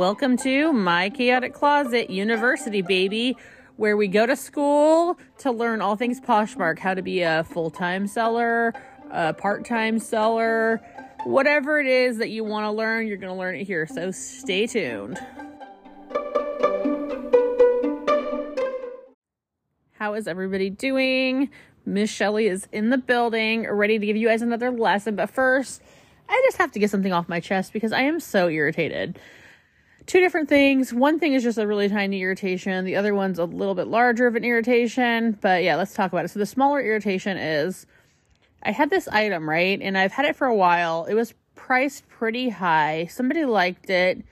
Welcome to My Chaotic Closet University, baby, where we go to school to learn all things Poshmark how to be a full time seller, a part time seller, whatever it is that you want to learn, you're going to learn it here. So stay tuned. How is everybody doing? Miss Shelly is in the building, ready to give you guys another lesson. But first, I just have to get something off my chest because I am so irritated two different things. One thing is just a really tiny irritation. The other one's a little bit larger of an irritation. But yeah, let's talk about it. So the smaller irritation is I had this item, right? And I've had it for a while. It was priced pretty high. Somebody liked it.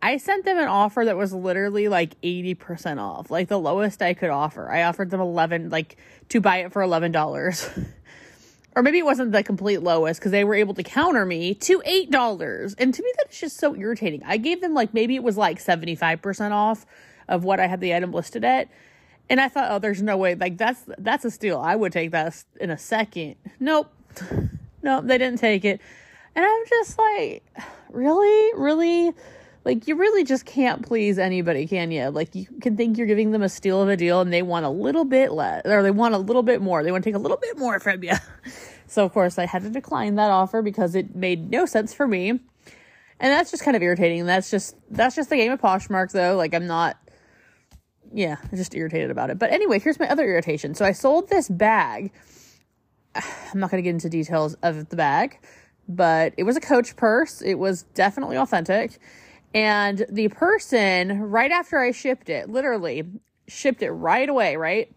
I sent them an offer that was literally like 80% off, like the lowest I could offer. I offered them 11 like to buy it for $11. or maybe it wasn't the complete lowest because they were able to counter me to eight dollars. And to me that is just so irritating. I gave them like maybe it was like 75% off of what i had the item listed at. And i thought oh there's no way. Like that's that's a steal. I would take that in a second. Nope. Nope they didn't take it. And i'm just like really? Really like you really just can't please anybody can you? Like you can think you're giving them a steal of a deal and they want a little bit less or they want a little bit more. They want to take a little bit more from you. So of course i had to decline that offer because it made no sense for me. And that's just kind of irritating. That's just that's just the game of poshmark though. Like i'm not yeah just irritated about it. But anyway here's my other irritation. So i sold this bag. I'm not going to get into details of the bag but it was a coach purse. It was definitely authentic and the person, right after I shipped it, literally shipped it right away, right?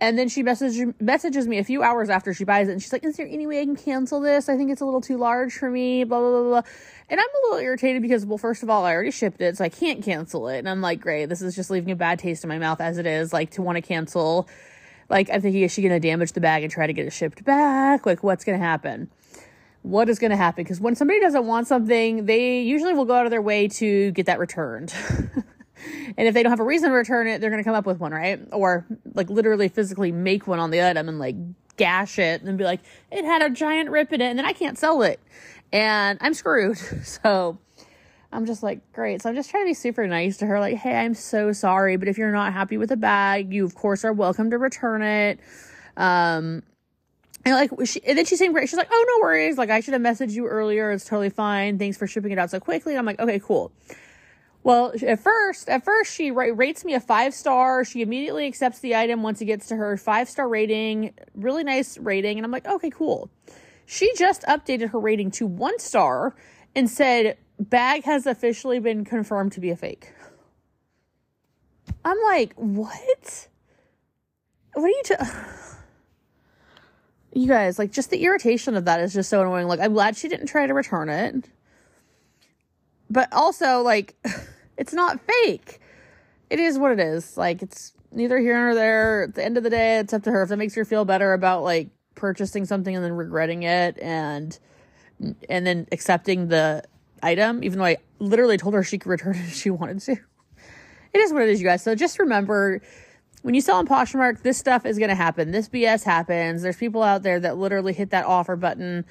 And then she messages messages me a few hours after she buys it, and she's like, "Is there any way I can cancel this? I think it's a little too large for me." Blah blah blah blah. And I'm a little irritated because, well, first of all, I already shipped it, so I can't cancel it. And I'm like, "Great, this is just leaving a bad taste in my mouth as it is." Like to want to cancel, like I'm thinking, is she going to damage the bag and try to get it shipped back? Like, what's going to happen? What is going to happen because when somebody doesn't want something they usually will go out of their way to get that returned. And if they don't have a reason to return it they're going to come up with one right? Or like literally physically make one on the item and like gash it and be like it had a giant rip in it and then i can't sell it. And i'm screwed. So i'm just like great. So i'm just trying to be super nice to her like hey i'm so sorry but if you're not happy with the bag you of course are welcome to return it. Um and like she, and then she seemed great. She's like, "Oh, no worries. Like I should have messaged you earlier. It's totally fine. Thanks for shipping it out so quickly." And I'm like, "Okay, cool." Well, at first, at first she rates me a five star. She immediately accepts the item once it gets to her five star rating. Really nice rating, and I'm like, "Okay, cool." She just updated her rating to one star and said, "Bag has officially been confirmed to be a fake." I'm like, "What? What are you?" T- you guys, like, just the irritation of that is just so annoying. Like, I'm glad she didn't try to return it. But also, like, it's not fake. It is what it is. Like, it's neither here nor there. At the end of the day, it's up to her. If that makes her feel better about, like, purchasing something and then regretting it and and then accepting the item, even though I literally told her she could return it if she wanted to. It is what it is, you guys. So just remember when you sell on Poshmark, this stuff is going to happen. This BS happens. There's people out there that literally hit that offer button.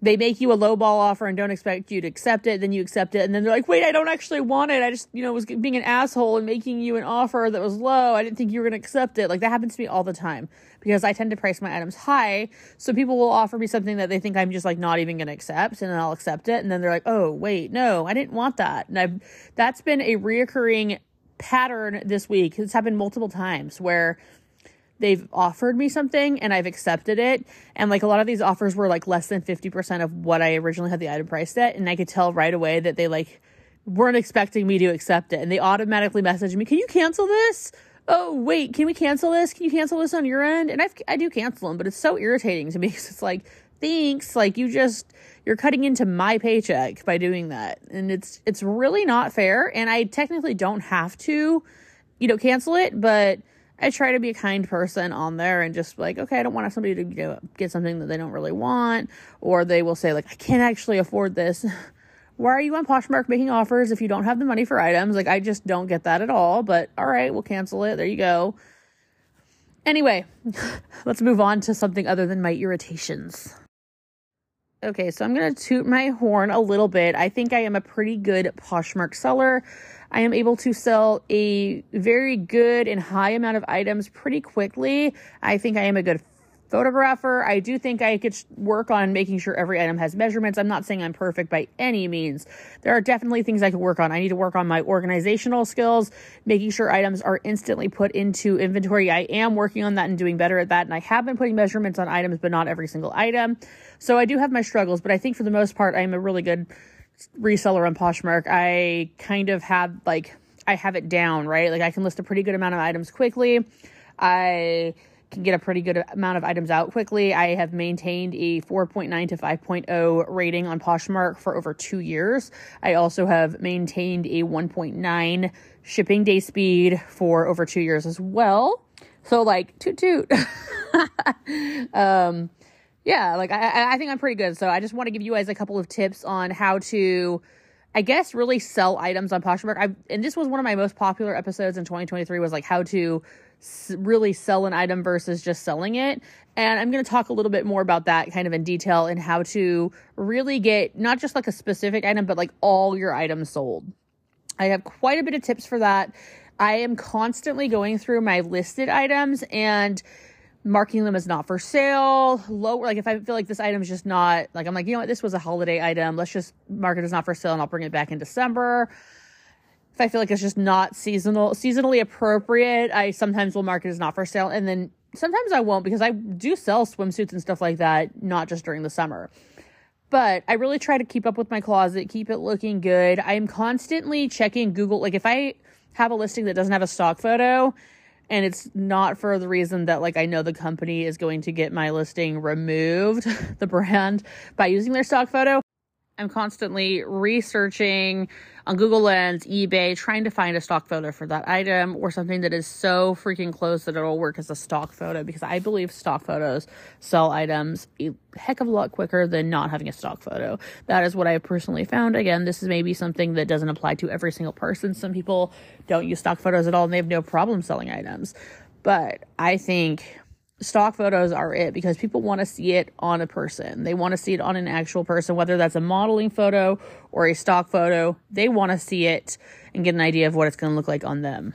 They make you a low ball offer and don't expect you to accept it. Then you accept it. And then they're like, wait, I don't actually want it. I just, you know, was being an asshole and making you an offer that was low. I didn't think you were going to accept it. Like that happens to me all the time because I tend to price my items high. So people will offer me something that they think I'm just like not even going to accept and then I'll accept it. And then they're like, oh, wait, no, I didn't want that. And I've, that's been a reoccurring pattern this week. It's happened multiple times where they've offered me something and I've accepted it. And like a lot of these offers were like less than 50% of what I originally had the item priced at. And I could tell right away that they like weren't expecting me to accept it. And they automatically messaged me, Can you cancel this? Oh, wait, can we cancel this? Can you cancel this on your end? And I've, I do cancel them, but it's so irritating to me because it's like, thanks. Like you just, you're cutting into my paycheck by doing that. And it's it's really not fair and I technically don't have to you know cancel it, but I try to be a kind person on there and just like, okay, I don't want somebody to you know, get something that they don't really want, or they will say like, I can't actually afford this. Why are you on Poshmark making offers if you don't have the money for items? Like, I just don't get that at all. But all right, we'll cancel it. There you go. Anyway, let's move on to something other than my irritations. Okay, so I'm going to toot my horn a little bit. I think I am a pretty good Poshmark seller. I am able to sell a very good and high amount of items pretty quickly. I think I am a good photographer. I do think I could work on making sure every item has measurements. I'm not saying I'm perfect by any means. There are definitely things I could work on. I need to work on my organizational skills, making sure items are instantly put into inventory. I am working on that and doing better at that. And I have been putting measurements on items, but not every single item. So I do have my struggles, but I think for the most part, I'm a really good reseller on Poshmark. I kind of have like, I have it down, right? Like I can list a pretty good amount of items quickly. I can get a pretty good amount of items out quickly. I have maintained a 4.9 to 5.0 rating on Poshmark for over two years. I also have maintained a 1.9 shipping day speed for over two years as well. So, like, toot toot. um, yeah, like, I, I think I'm pretty good. So, I just want to give you guys a couple of tips on how to. I guess really sell items on Poshmark. I and this was one of my most popular episodes in 2023 was like how to really sell an item versus just selling it. And I'm going to talk a little bit more about that kind of in detail and how to really get not just like a specific item, but like all your items sold. I have quite a bit of tips for that. I am constantly going through my listed items and marking them as not for sale, lower. Like if I feel like this item is just not like, I'm like, you know what, this was a holiday item. Let's just mark it as not for sale and I'll bring it back in December if I feel like it's just not seasonal, seasonally appropriate, I sometimes will mark it as not for sale. And then sometimes I won't because I do sell swimsuits and stuff like that, not just during the summer. But I really try to keep up with my closet, keep it looking good. I'm constantly checking Google. Like if I have a listing that doesn't have a stock photo, and it's not for the reason that like I know the company is going to get my listing removed, the brand, by using their stock photo. I'm constantly researching on Google Lens, eBay, trying to find a stock photo for that item or something that is so freaking close that it'll work as a stock photo because I believe stock photos sell items a heck of a lot quicker than not having a stock photo. That is what I have personally found. Again, this is maybe something that doesn't apply to every single person. Some people don't use stock photos at all and they have no problem selling items. But I think stock photos are it because people want to see it on a person. They want to see it on an actual person, whether that's a modeling photo or a stock photo. They want to see it and get an idea of what it's going to look like on them.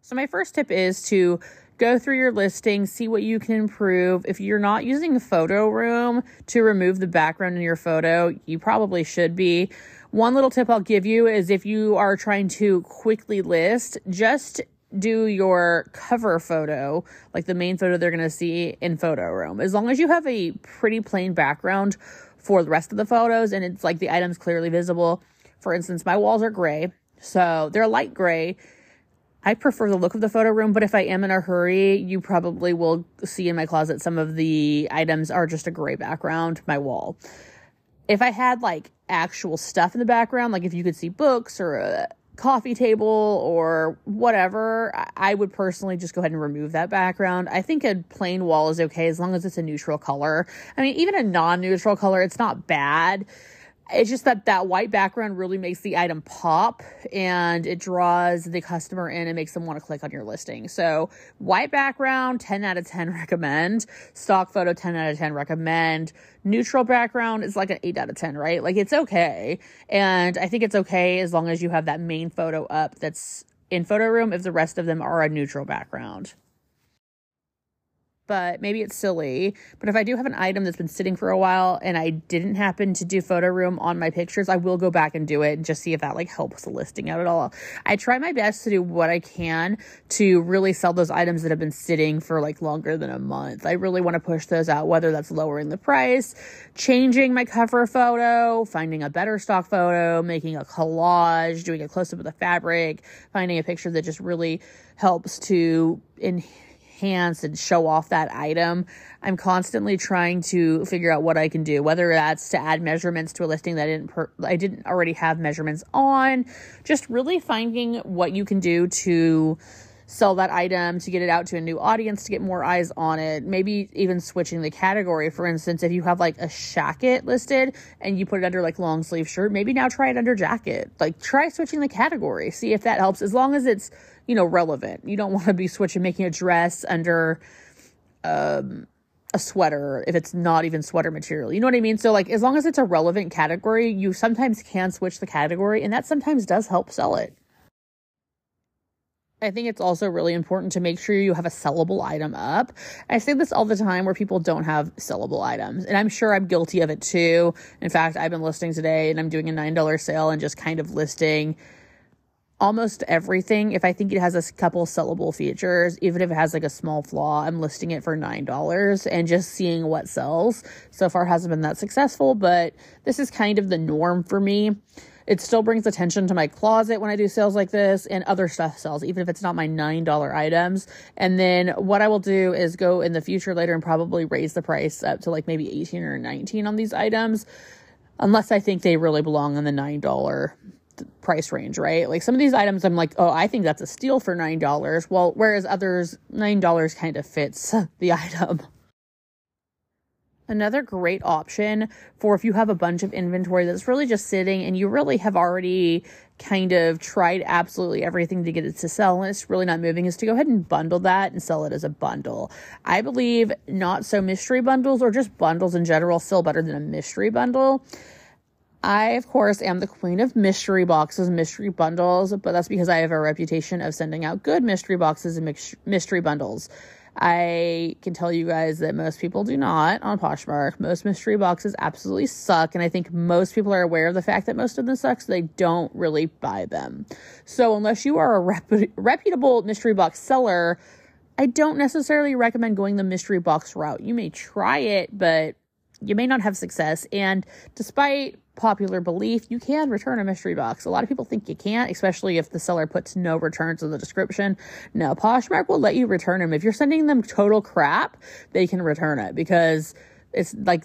So, my first tip is to go through your listing, see what you can improve. If you're not using a photo room to remove the background in your photo, you probably should be. One little tip I'll give you is if you are trying to quickly list, just do your cover photo, like the main photo they're going to see in photo room. As long as you have a pretty plain background for the rest of the photos and it's like the items clearly visible. For instance, my walls are gray, so they're light gray. I prefer the look of the photo room, but if I am in a hurry, you probably will see in my closet some of the items are just a gray background, my wall. If I had like actual stuff in the background, like if you could see books or a, coffee table or whatever, I would personally just go ahead and remove that background. I think a plain wall is okay as long as it's a neutral color. I mean, even a non neutral color, it's not bad it's just that that white background really makes the item pop and it draws the customer in and makes them want to click on your listing. So white background, 10 out of 10 recommend. Stock photo, 10 out of 10 recommend. Neutral background is like an 8 out of 10, right? Like it's okay. And I think it's okay as long as you have that main photo up that's in photo room if the rest of them are a neutral background but maybe it's silly. But if I do have an item that's been sitting for a while and I didn't happen to do photo room on my pictures, I will go back and do it and just see if that like helps the listing out at all. I try my best to do what I can to really sell those items that have been sitting for like longer than a month. I really want to push those out, whether that's lowering the price, changing my cover photo, finding a better stock photo, making a collage, doing a close up of the fabric, finding a picture that just really helps to enhance and show off that item. I'm constantly trying to figure out what I can do, whether that's to add measurements to a listing that I didn't per- I didn't already have measurements on. Just really finding what you can do to sell that item to get it out to a new audience to get more eyes on it. Maybe even switching the category. For instance if you have like a jacket listed and you put it under like long sleeve shirt maybe now try it under jacket. Like try switching the category. See if that helps. As long as it's you know relevant you don't want to be switching making a dress under um a sweater if it's not even sweater material. You know what I mean? So like as long as it's a relevant category, you sometimes can switch the category and that sometimes does help sell it. I think it's also really important to make sure you have a sellable item up. I say this all the time where people don't have sellable items, and I'm sure I'm guilty of it too. In fact, I've been listing today and I'm doing a $9 sale and just kind of listing almost everything. If I think it has a couple sellable features, even if it has like a small flaw, I'm listing it for $9 and just seeing what sells. So far hasn't been that successful, but this is kind of the norm for me. It still brings attention to my closet when I do sales like this and other stuff sells, even if it's not my $9 items. And then what I will do is go in the future later and probably raise the price up to like maybe 18 or 19 on these items, unless I think they really belong in the $9 price range, right? Like some of these items, I'm like, oh, I think that's a steal for $9. Well, whereas others, $9 kind of fits the item. Another great option for if you have a bunch of inventory that's really just sitting and you really have already kind of tried absolutely everything to get it to sell and it's really not moving is to go ahead and bundle that and sell it as a bundle. I believe not so mystery bundles or just bundles in general sell better than a mystery bundle I, of course, am the queen of mystery boxes, mystery bundles, but that's because I have a reputation of sending out good mystery boxes and mystery bundles. I can tell you guys that most people do not on Poshmark. Most mystery boxes absolutely suck, and I think most people are aware of the fact that most of them suck, so they don't really buy them. So, unless you are a rep- reputable mystery box seller, I don't necessarily recommend going the mystery box route. You may try it, but you may not have success. And despite popular belief, you can return a mystery box. A lot of people think you can't, especially if the seller puts no returns in the description. No, Poshmark will let you return them. If you're sending them total crap, they can return it because it's like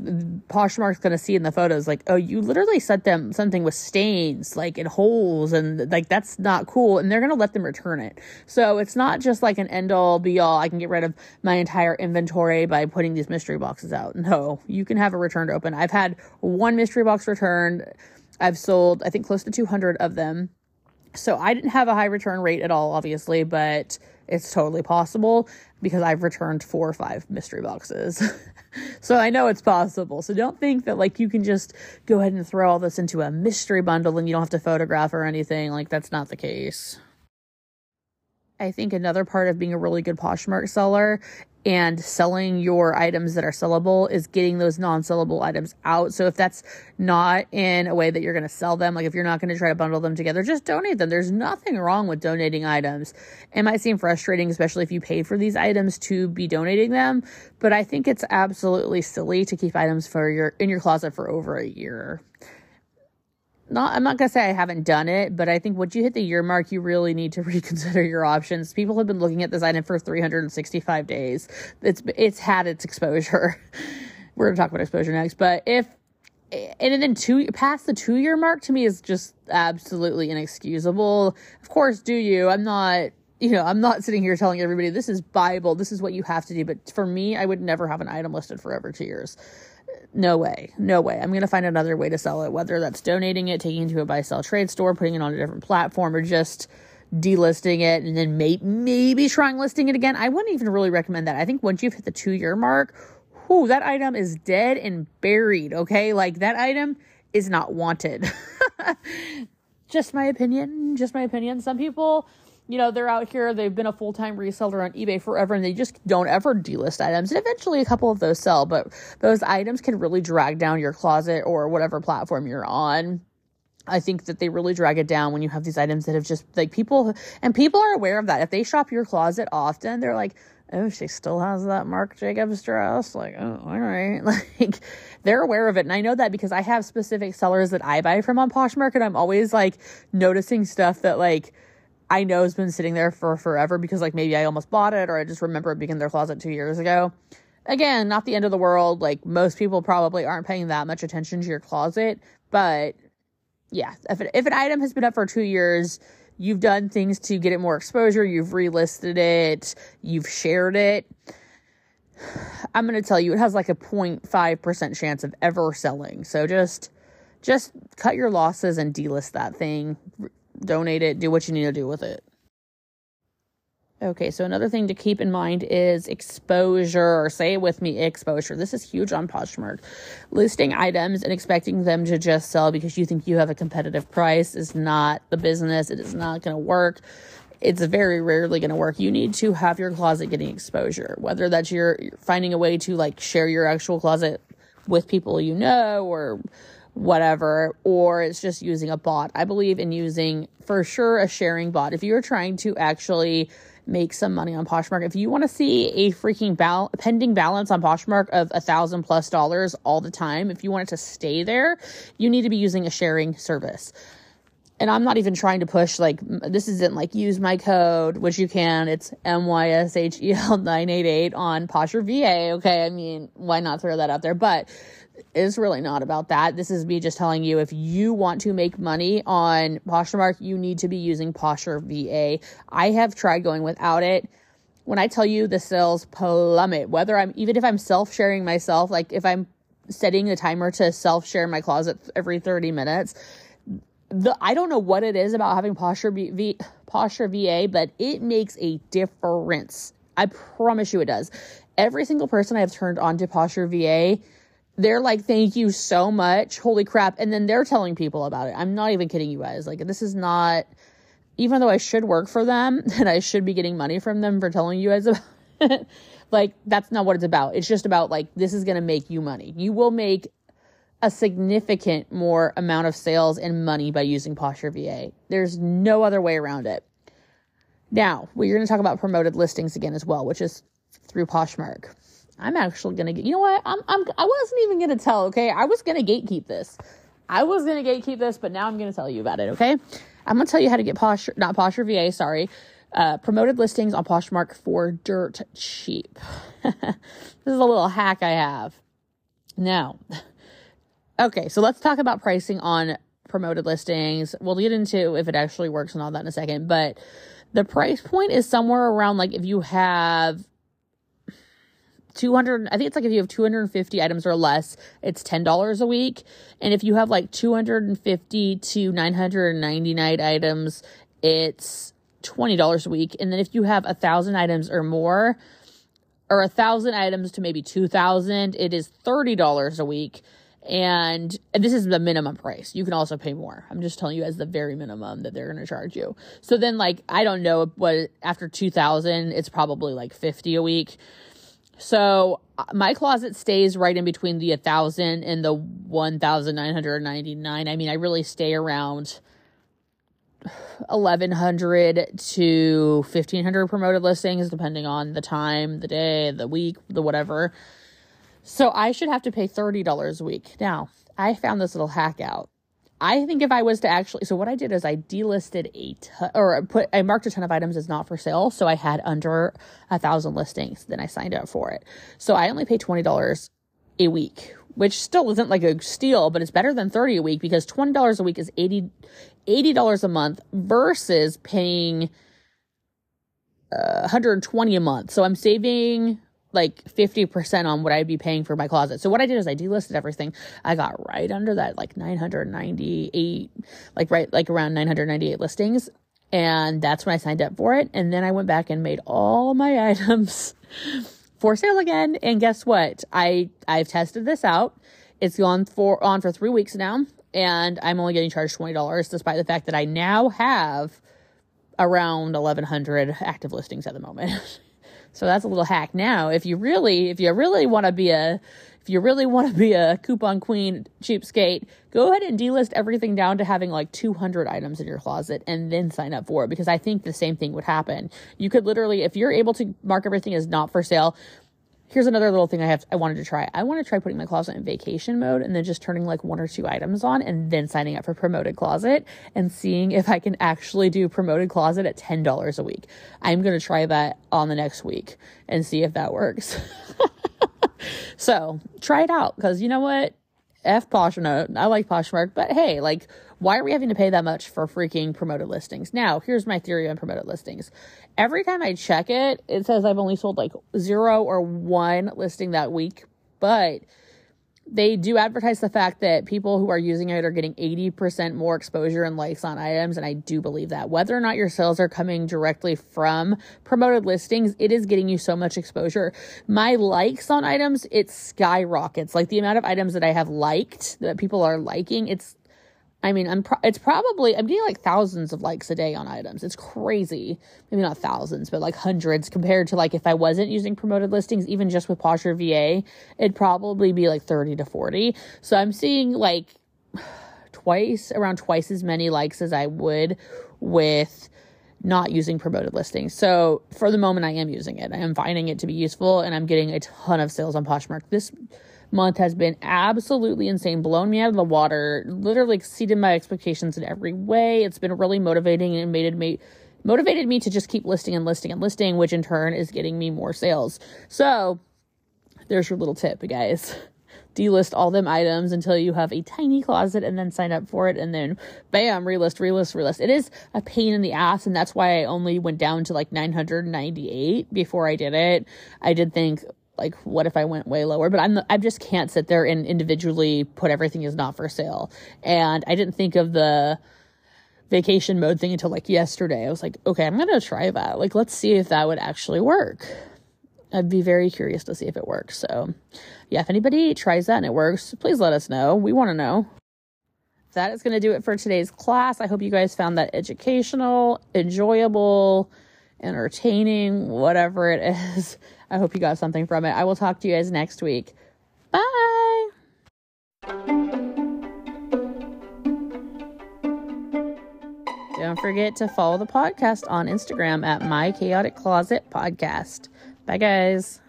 Poshmark's gonna see in the photos, like, oh, you literally sent them something with stains, like in holes, and like that's not cool, and they're gonna let them return it. So it's not just like an end all be all. I can get rid of my entire inventory by putting these mystery boxes out. No, you can have a returned open. I've had one mystery box returned. I've sold, I think, close to 200 of them. So I didn't have a high return rate at all, obviously, but it's totally possible because I've returned four or five mystery boxes. so I know it's possible. So don't think that like you can just go ahead and throw all this into a mystery bundle and you don't have to photograph or anything. Like that's not the case. I think another part of being a really good Poshmark seller and selling your items that are sellable is getting those non-sellable items out. So if that's not in a way that you're going to sell them, like if you're not going to try to bundle them together, just donate them. There's nothing wrong with donating items. It might seem frustrating, especially if you pay for these items to be donating them, but I think it's absolutely silly to keep items for your in your closet for over a year not I'm not gonna say I haven't done it, but I think once you hit the year mark, you really need to reconsider your options. People have been looking at this item for 365 days. It's it's had its exposure. We're gonna talk about exposure next, but if and then two past the two year mark to me is just absolutely inexcusable. Of course, do you? I'm not you know, I'm not sitting here telling everybody this is Bible, this is what you have to do. But for me, I would never have an item listed for over two years no way, no way. I'm going to find another way to sell it, whether that's donating it, taking it to a buy sell trade store, putting it on a different platform, or just delisting it and then may- maybe trying listing it again. I wouldn't even really recommend that. I think once you've hit the two year mark, whoo, that item is dead and buried, okay? Like that item is not wanted. just my opinion, just my opinion. Some people you know, they're out here, they've been a full time reseller on eBay forever, and they just don't ever delist items. And eventually, a couple of those sell, but those items can really drag down your closet or whatever platform you're on. I think that they really drag it down when you have these items that have just like people, and people are aware of that. If they shop your closet often, they're like, oh, she still has that Marc Jacobs dress. Like, oh, all right. Like, they're aware of it. And I know that because I have specific sellers that I buy from on Poshmark, and I'm always like noticing stuff that, like, I know has been sitting there for forever because like maybe I almost bought it or I just remember it being in their closet two years ago. Again, not the end of the world. Like most people probably aren't paying that much attention to your closet, but yeah, if it, if an item has been up for two years, you've done things to get it more exposure, you've relisted it, you've shared it. I'm going to tell you it has like a 0.5% chance of ever selling. So just just cut your losses and delist that thing donate it, do what you need to do with it. Okay, so another thing to keep in mind is exposure. Or say it with me exposure. This is huge on Poshmark. Listing items and expecting them to just sell because you think you have a competitive price is not the business. It is not going to work. It's very rarely going to work. You need to have your closet getting exposure, whether that's you're finding a way to like share your actual closet with people you know or whatever, or it's just using a bot. I believe in using for sure a sharing bot. If you're trying to actually make some money on Poshmark. If you want to see a freaking bal- pending balance on Poshmark of a thousand plus dollars all the time, if you want it to stay there, you need to be using a sharing service. And I'm not even trying to push like this isn't like use my code, which you can. It's M Y S H E L nine eight eight on Posher VA. Okay, I mean, why not throw that out there? But it's really not about that. This is me just telling you if you want to make money on Poshmark, you need to be using Posher VA. I have tried going without it. When I tell you the sales plummet, whether I'm even if I'm self sharing myself, like if I'm setting a timer to self share my closet every 30 minutes, the I don't know what it is about having Posher v, Posher VA, but it makes a difference. I promise you it does. Every single person I've turned on to Posher VA they're like, thank you so much. Holy crap. And then they're telling people about it. I'm not even kidding you guys. Like, this is not, even though I should work for them and I should be getting money from them for telling you guys about it, like, that's not what it's about. It's just about, like, this is going to make you money. You will make a significant more amount of sales and money by using Posher VA. There's no other way around it. Now, we're going to talk about promoted listings again as well, which is through Poshmark. I'm actually gonna get. You know what? I'm. I'm. I wasn't even gonna tell. Okay, I was gonna gatekeep this. I was gonna gatekeep this, but now I'm gonna tell you about it. Okay, I'm gonna tell you how to get Posh, not Posher VA. Sorry, uh, promoted listings on Poshmark for dirt cheap. this is a little hack I have. Now, okay, so let's talk about pricing on promoted listings. We'll get into if it actually works and all that in a second, but the price point is somewhere around like if you have 200 i think it's like if you have 250 items or less it's $10 a week and if you have like 250 to 999 items it's $20 a week and then if you have a thousand items or more or a thousand items to maybe 2000 it is $30 a week and, and this is the minimum price. You can also pay more. I'm just telling you as the very minimum that they're going to charge you. So then like I don't know what after 2000 it's probably like 50 a week. So uh, my closet stays right in between the 1000 and the 1999. I mean, I really stay around 1100 to 1500 promoted listings depending on the time, the day, the week, the whatever. So I should have to pay $30 a week. Now, I found this little hack out. I think if I was to actually, so what I did is I delisted a ton, or put, I marked a ton of items as not for sale. So I had under a thousand listings. Then I signed up for it. So I only pay $20 a week, which still isn't like a steal, but it's better than 30 a week because $20 a week is 80, $80 a month versus paying uh, 120 a month. So I'm saving like 50% on what I'd be paying for my closet. So what I did is I delisted everything. I got right under that like 998 like right like around 998 listings and that's when I signed up for it and then I went back and made all my items for sale again and guess what? I I've tested this out. It's gone for on for 3 weeks now and I'm only getting charged $20 despite the fact that I now have around 1100 active listings at the moment. So that's a little hack. Now, if you really, if you really want to be a, if you really want to be a coupon queen cheapskate, go ahead and delist everything down to having like 200 items in your closet and then sign up for it because I think the same thing would happen. You could literally, if you're able to mark everything as not for sale, here's another little thing I have I wanted to try. I want to try putting my closet in vacation mode and then just turning like one or two items on and then signing up for promoted closet and seeing if I can actually do promoted closet at $10 a week. I'm going to try that on the next week and see if that works. so, try it out cuz you know what? F Poshmark. I like Poshmark, but hey, like why are we having to pay that much for freaking promoted listings? Now, here's my theory on promoted listings. Every time I check it, it says I've only sold like zero or one listing that week, but they do advertise the fact that people who are using it are getting 80% more exposure and likes on items. And I do believe that. Whether or not your sales are coming directly from promoted listings, it is getting you so much exposure. My likes on items, it skyrockets. Like the amount of items that I have liked that people are liking, it's I mean, I'm pro- it's probably I'm getting like thousands of likes a day on items. It's crazy. Maybe not thousands, but like hundreds compared to like if I wasn't using promoted listings, even just with Posher VA, it'd probably be like 30 to 40. So I'm seeing like twice around twice as many likes as I would with not using promoted listings. So for the moment I am using it. I am finding it to be useful and I'm getting a ton of sales on Poshmark. This month has been absolutely insane, blown me out of the water, literally exceeded my expectations in every way. It's been really motivating and made me motivated me to just keep listing and listing and listing, which in turn is getting me more sales. So there's your little tip, guys. Delist all them items until you have a tiny closet and then sign up for it and then bam, relist, relist, relist. It is a pain in the ass and that's why I only went down to like 998 before I did it. I did think like what if I went way lower? But I'm I just can't sit there and individually put everything is not for sale. And I didn't think of the vacation mode thing until like yesterday. I was like, okay, I'm gonna try that. Like, let's see if that would actually work. I'd be very curious to see if it works. So, yeah, if anybody tries that and it works, please let us know. We want to know. That is going to do it for today's class. I hope you guys found that educational, enjoyable, entertaining, whatever it is. I hope you got something from it. I will talk to you guys next week. Bye. Don't forget to follow the podcast on Instagram at My Chaotic Closet Podcast. Bye, guys.